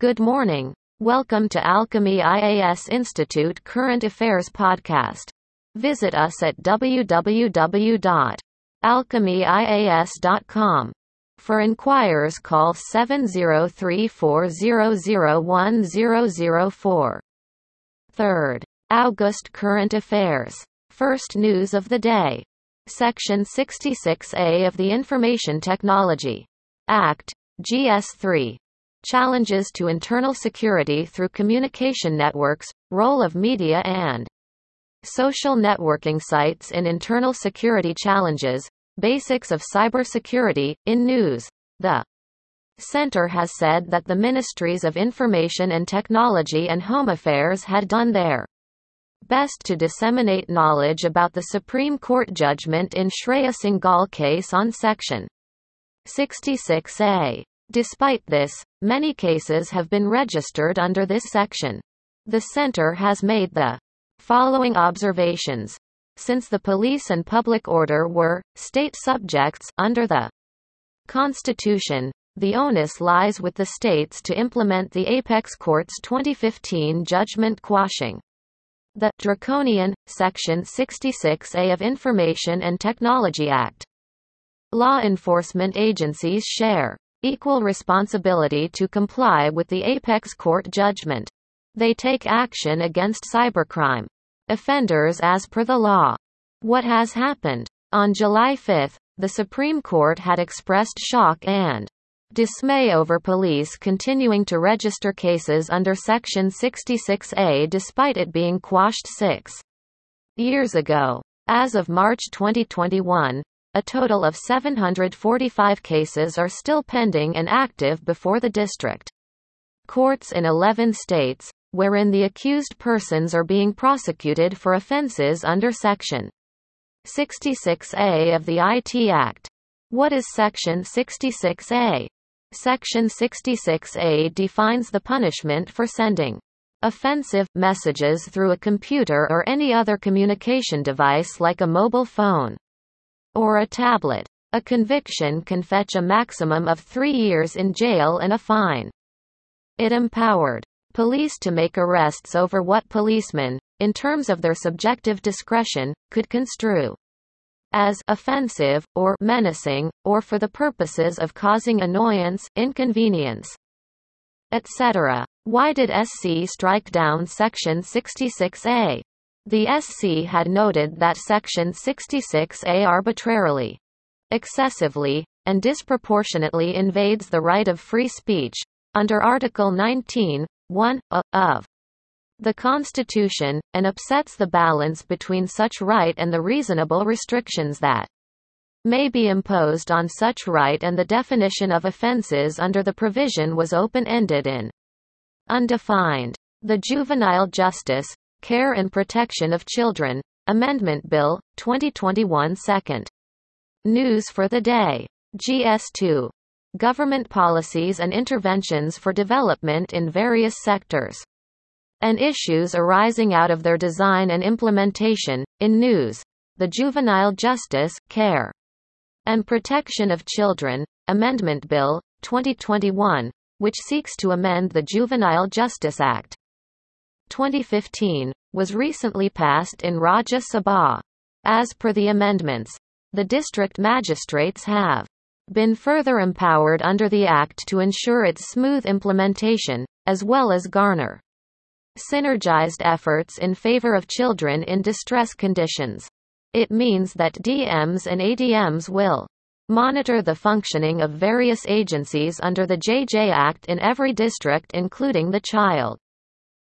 Good morning. Welcome to Alchemy IAS Institute Current Affairs Podcast. Visit us at www.alchemyias.com. For inquirers, call 703-400-1004. Third, August Current Affairs. First news of the day. Section 66A of the Information Technology Act, GS3. Challenges to internal security through communication networks, role of media and social networking sites in internal security challenges, basics of cybersecurity, in news. The Center has said that the Ministries of Information and Technology and Home Affairs had done their best to disseminate knowledge about the Supreme Court judgment in Shreya Singhal case on Section 66A. Despite this, many cases have been registered under this section. The center has made the following observations. Since the police and public order were state subjects under the Constitution, the onus lies with the states to implement the Apex Court's 2015 judgment quashing the draconian Section 66A of Information and Technology Act. Law enforcement agencies share equal responsibility to comply with the Apex Court judgment. They take action against cybercrime offenders as per the law. What has happened? On July 5, the Supreme Court had expressed shock and dismay over police continuing to register cases under Section 66A despite it being quashed six years ago. As of March 2021, a total of 745 cases are still pending and active before the district courts in 11 states, wherein the accused persons are being prosecuted for offenses under Section 66A of the IT Act. What is Section 66A? Section 66A defines the punishment for sending offensive messages through a computer or any other communication device like a mobile phone or a tablet. A conviction can fetch a maximum of three years in jail and a fine. It empowered police to make arrests over what policemen, in terms of their subjective discretion, could construe as offensive, or menacing, or for the purposes of causing annoyance, inconvenience, etc. Why did SC strike down Section 66A? The SC had noted that Section 66A arbitrarily, excessively, and disproportionately invades the right of free speech, under Article 19, 1, a, of the Constitution, and upsets the balance between such right and the reasonable restrictions that may be imposed on such right and the definition of offenses under the provision was open-ended and undefined. The Juvenile Justice, Care and Protection of Children, Amendment Bill, 2021 Second. News for the Day. GS2. Government Policies and Interventions for Development in Various Sectors and issues arising out of their design and implementation. In news, the Juvenile Justice, Care, and Protection of Children, Amendment Bill, 2021, which seeks to amend the Juvenile Justice Act 2015, was recently passed in Rajya Sabha. As per the amendments, the district magistrates have been further empowered under the Act to ensure its smooth implementation, as well as garner synergized efforts in favor of children in distress conditions. It means that DMs and ADMs will monitor the functioning of various agencies under the JJ Act in every district including the Child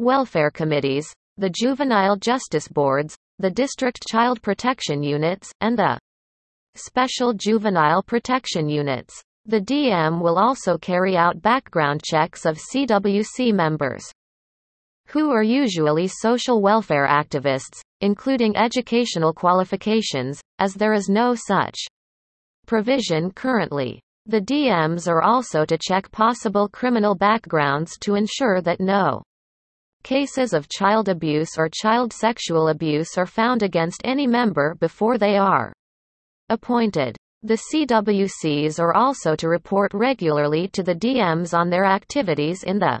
Welfare Committees, the Juvenile Justice Boards, the District Child Protection Units, and the Special Juvenile Protection Units. The DM will also carry out background checks of CWC members who are usually social welfare activists, including educational qualifications, as there is no such provision currently. The DMs are also to check possible criminal backgrounds to ensure that no cases of child abuse or child sexual abuse are found against any member before they are appointed. The CWCs are also to report regularly to the DMs on their activities in the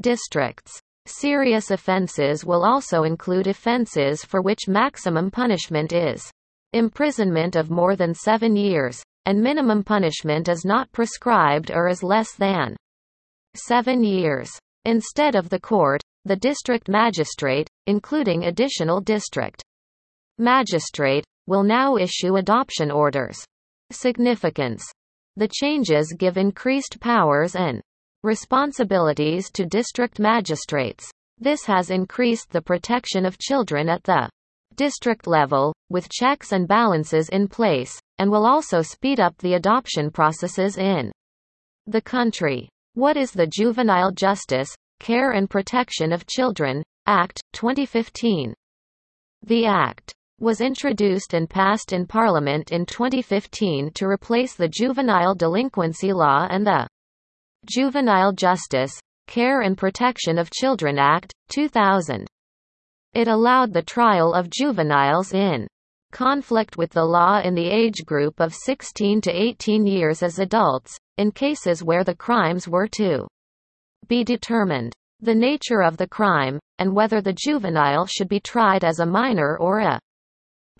districts. Serious offenses will also include offenses for which maximum punishment is imprisonment of more than seven years, and minimum punishment is not prescribed or is less than seven years. Instead of the court, the district magistrate, including additional district magistrate, will now issue adoption orders. Significance. The changes give increased powers and responsibilities to district magistrates. This has increased the protection of children at the district level, with checks and balances in place, and will also speed up the adoption processes in the country. What is the Juvenile Justice, Care and Protection of Children Act, 2015? The Act was introduced and passed in Parliament in 2015 to replace the Juvenile Delinquency Law and the Juvenile Justice, Care and Protection of Children Act, 2000. It allowed the trial of juveniles in conflict with the law in the age group of 16 to 18 years as adults, in cases where the crimes were to be determined. The nature of the crime, and whether the juvenile should be tried as a minor or a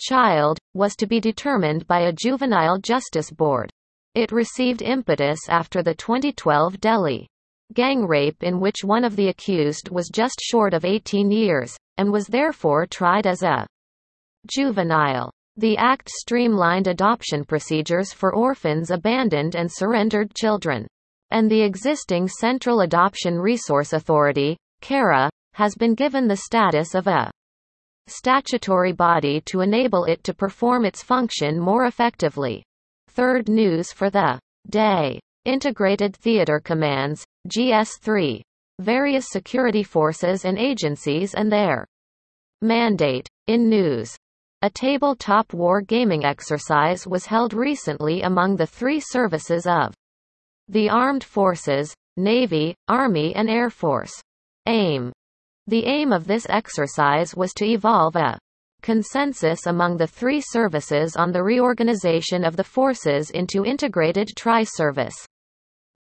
child, was to be determined by a juvenile justice board. It received impetus after the 2012 Delhi gang rape in which one of the accused was just short of 18 years, and was therefore tried as a juvenile. The Act streamlined adoption procedures for orphans abandoned and surrendered children. And the existing Central Adoption Resource Authority, CARA, has been given the status of a statutory body to enable it to perform its function more effectively. Third news for the day. Integrated Theater Commands, GS3. Various security forces and agencies and their mandate. In news. A tabletop war gaming exercise was held recently among the three services of the Armed Forces, Navy, Army and Air Force. AIM. The aim of this exercise was to evolve a consensus among the three services on the reorganization of the forces into integrated tri-service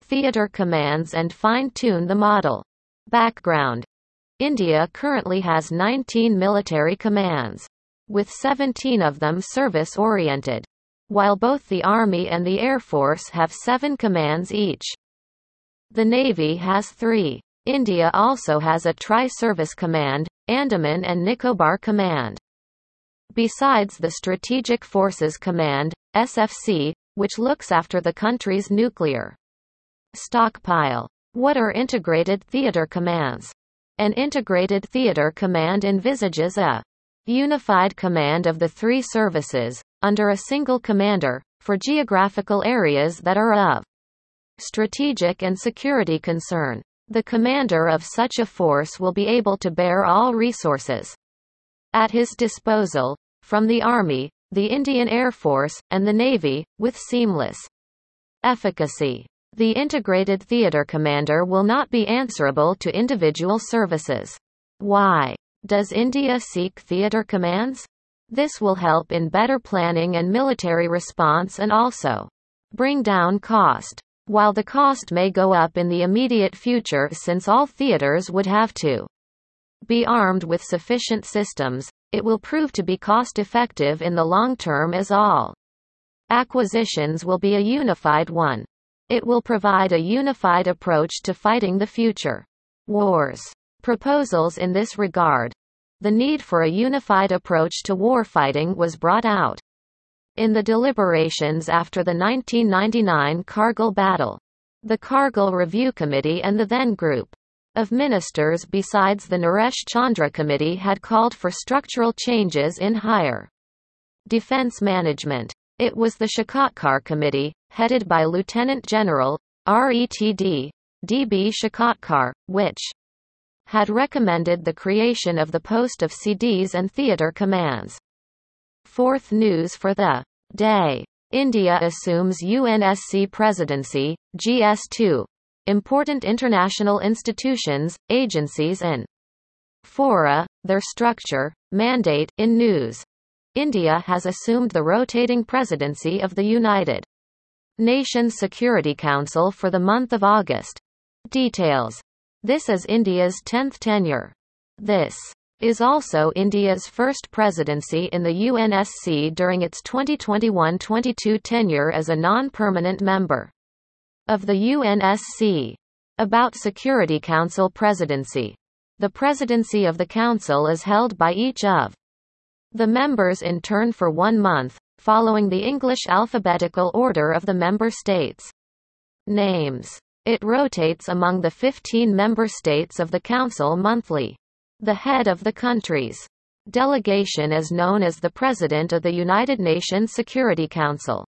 theater commands and fine-tune the model. Background India currently has 19 military commands, with 17 of them service-oriented, while both the Army and the Air Force have seven commands each. The Navy has three. India also has a tri-service command, Andaman and Nicobar Command. Besides the Strategic Forces Command, SFC, which looks after the country's nuclear stockpile. What are integrated theater commands? An integrated theater command envisages a unified command of the three services, under a single commander, for geographical areas that are of strategic and security concern. The commander of such a force will be able to bear all resources at his disposal, from the Army, the Indian Air Force, and the Navy, with seamless efficacy. The integrated theater commander will not be answerable to individual services. Why does India seek theater commands? This will help in better planning and military response and also bring down cost. While the cost may go up in the immediate future since all theaters would have to be armed with sufficient systems, it will prove to be cost-effective in the long term as all acquisitions will be a unified one. It will provide a unified approach to fighting the future wars. Proposals in this regard. The need for a unified approach to warfighting was brought out in the deliberations after the 1999 Kargil battle. The Kargil Review Committee and the then group of ministers besides the Naresh Chandra Committee had called for structural changes in higher defense management. It was the Shekatkar Committee, headed by Lieutenant General, RETD, D.B. Shekatkar, which had recommended the creation of the post of CDS and theatre commands. Fourth news for the day. India assumes UNSC presidency, GS2, important international institutions, agencies and fora, their structure, mandate, in news. India has assumed the rotating presidency of the United Nations Security Council for the month of August. Details This is India's 10th tenure. This is also India's first presidency in the UNSC during its 2021-22 tenure as a non-permanent member of the UNSC. About Security Council presidency. The presidency of the council is held by each of the members in turn for one month, following the English alphabetical order of the member states. Names. It rotates among the 15 member states of the Council monthly. The head of the country's delegation is known as the President of the United Nations Security Council.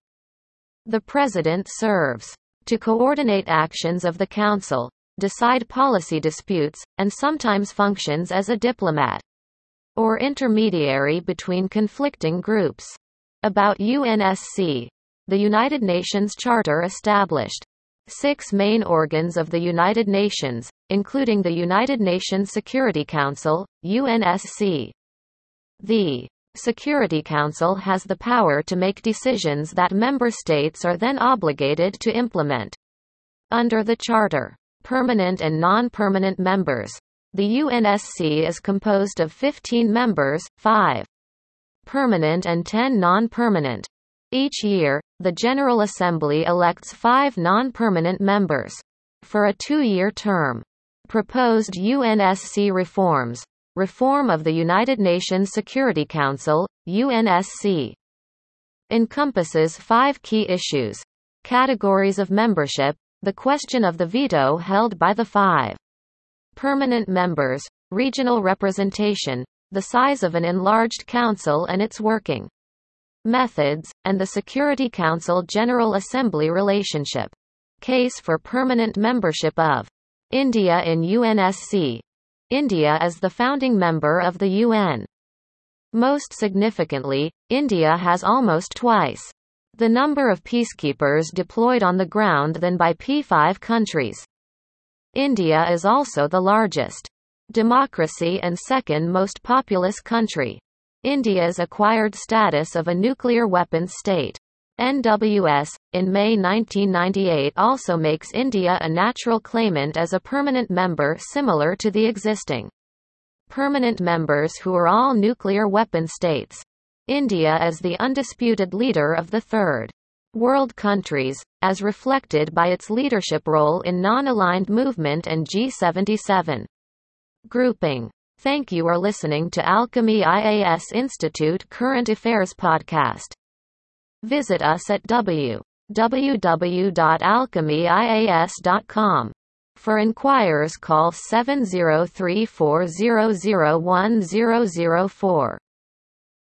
The President serves to coordinate actions of the Council, decide policy disputes, and sometimes functions as a diplomat or intermediary between conflicting groups. About UNSC. The United Nations Charter established six main organs of the United Nations, including the United Nations Security Council, UNSC. The Security Council has the power to make decisions that member states are then obligated to implement. Under the Charter, permanent and non-permanent members. The UNSC is composed of 15 members, 5 permanent and 10 non-permanent. Each year, the General Assembly elects five non-permanent members for a two-year term. Proposed UNSC reforms. Reform of the United Nations Security Council, UNSC, encompasses five key issues. Categories of membership, the question of the veto held by the five permanent members, regional representation, the size of an enlarged council and its working methods, and the Security Council General Assembly relationship. Case for permanent membership of India in UNSC. India is the founding member of the UN. Most significantly, India has almost twice the number of peacekeepers deployed on the ground than by P5 countries. India is also the largest democracy and second most populous country. India's acquired status of a nuclear weapons state. NWS, in May 1998 also makes India a natural claimant as a permanent member similar to the existing permanent members who are all nuclear weapon states. India is the undisputed leader of the third world countries, as reflected by its leadership role in non-aligned movement and G77 grouping. Thank you are listening to Alchemy IAS Institute Current Affairs Podcast. Visit us at www.alchemyias.com. For inquirers call 703 400 1004.